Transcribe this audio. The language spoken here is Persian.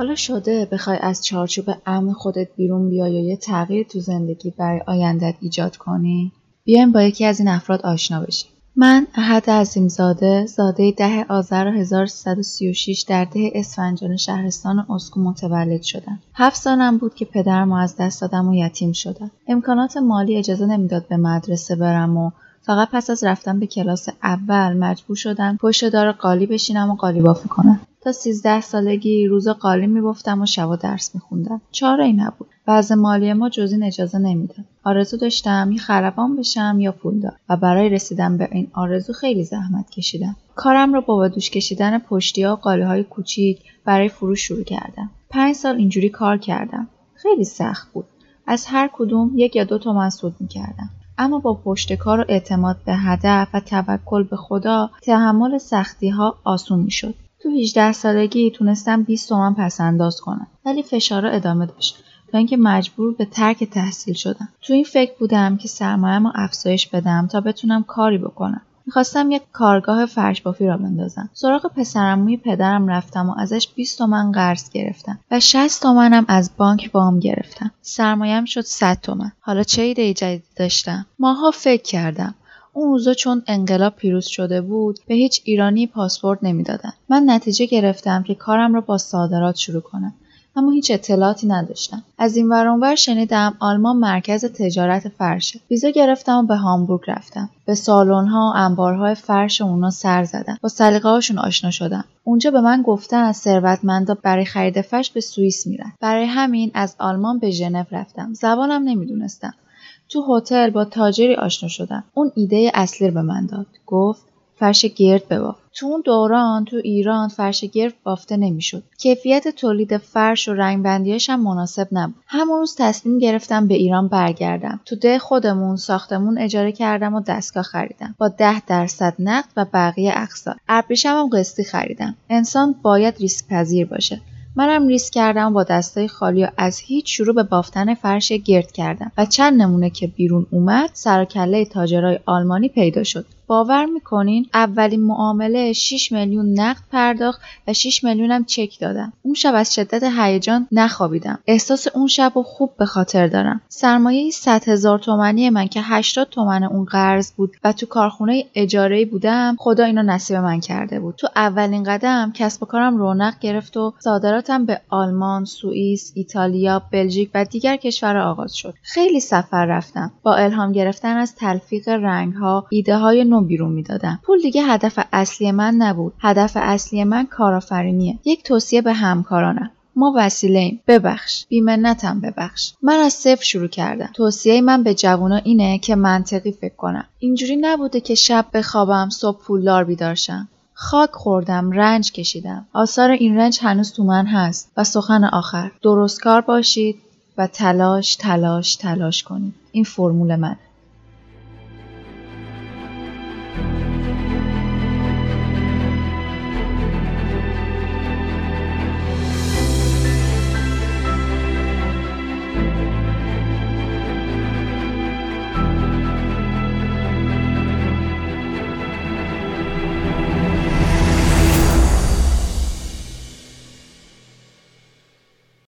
حالا شده بخوای از چارچوب امن خودت بیرون بیای یا یه تغییر تو زندگی برای آیندت ایجاد کنی بیایم با یکی از این افراد آشنا بشیم من احد عظیمزاده زاده ده آذر 1336 در ده اسفنجان شهرستان اسکو متولد شدم. هفت سالم بود که پدرم از دست دادم و یتیم شدم. امکانات مالی اجازه نمی‌داد به مدرسه برم و فقط پس از رفتن به کلاس اول مجبور شدم پشت دار قالی بشینم و قالی بافی کنم. تا سیزده سالگی روز قالی میبفتم و شبا درس میخوندم. چاره ای نبود. وضع مالی ما جز این اجازه نمی‌داد. آرزو داشتم یه خربان بشم یا پولدار و برای رسیدن به این آرزو خیلی زحمت کشیدم. کارم رو با دوش کشیدن پشتی ها و قالی های کوچیک برای فروش شروع کردم. پنج سال اینجوری کار کردم. خیلی سخت بود. از هر کدوم یک یا دو تومن سود می‌کردم. اما با پشتکار و اعتماد به هدف و توکل به خدا تحمل سختی ها آسون می‌شد. تو 18 سالگی تونستم 20 تومن پس انداز کنم ولی فشارا ادامه داشت تا اینکه مجبور به ترک تحصیل شدم. تو این فکر بودم که سرمایه‌مو افزایش بدم تا بتونم کاری بکنم. می‌خواستم یک کارگاه فرش بافی را بندازم. سراغ پسرموی پدرم رفتم و ازش 20 تومن قرض گرفتم و 60 تومنم از بانک وام گرفتم. سرمایه‌ام شد 100 تومن. حالا چه ایده جدیدی داشتم؟ ماها فکر کردم اون روزا چون انقلاب پیروز شده بود به هیچ ایرانی پاسپورت نمی‌دادن. من نتیجه گرفتم که کارم را با صادرات شروع کنم. اما هیچ اطلاعاتی نداشتم. از این ورانور شنیدم آلمان مرکز تجارت فرشه ویزا گرفتم و به هامبورگ رفتم. به سالن‌ها و انبارهای فرش اونا سر زدم. با سلیقه هاشون آشنا شدم. اونجا به من گفتن از ثروتمندا برای خرید فرش به سوئیس میرن. برای همین از آلمان به ژنو رفتم. زبانم نمی‌دونستم. تو هتل با تاجری آشنا شدم. اون ایده اصلی رو به من داد. گفت فرش گرد بباف. تو اون دوران تو ایران فرش گرد بافته نمی‌شد. کیفیت تولید فرش و رنگ بندیاش هم مناسب نبود. همون روز تصمیم گرفتم به ایران برگردم. تو ده خودمون ساختمون اجاره کردم و دستگاه خریدم. با ده درصد نقد و بقیه اقساط. ابریشم هم قسطی خریدم. انسان باید ریسک پذیر باشه. منم ریسک کردم با دستای خالی و از هیچ شروع به بافتن فرش گرد کردم و چند نمونه که بیرون اومد سر کله تاجرای آلمانی پیدا شد. باور می‌کنین؟ اولین معامله 6 میلیون نقد پرداخت و 6 میلیونم چک دادم. اون شب از شدت هیجان نخوابیدم. احساس اون شب رو خوب به خاطر دارم. سرمایه 100 هزار تومنی من که 80 تومن اون قرض بود و تو کارخونه اجاره بودم خدا اینو نصیب من کرده بود. تو اولین قدم کسب و کارم رونق گرفت و صادراتم به آلمان سوئیس ایتالیا بلژیک و دیگر کشورها آغاز شد. خیلی سفر رفتم. با الهام گرفتن از تلفیق رنگ ها ایده های بیرون می‌دادم پول دیگه هدف اصلی من نبود. هدف اصلی من کارآفرینیه. یک توصیه به همکارانم. ما وسیله ایم ببخش. بیمنتم ببخش. من از صفر شروع کردم. توصیه من به جوونا اینه که منطقی فکر کنم. اینجوری نبوده که شب بخوابم صبح پولدار بیدارشم خاک خوردم رنج کشیدم. آثار این رنج هنوز تو من هست و سخن آخر. درست کار باشید و تلاش تلاش تلاش کنید. این فرمول منه.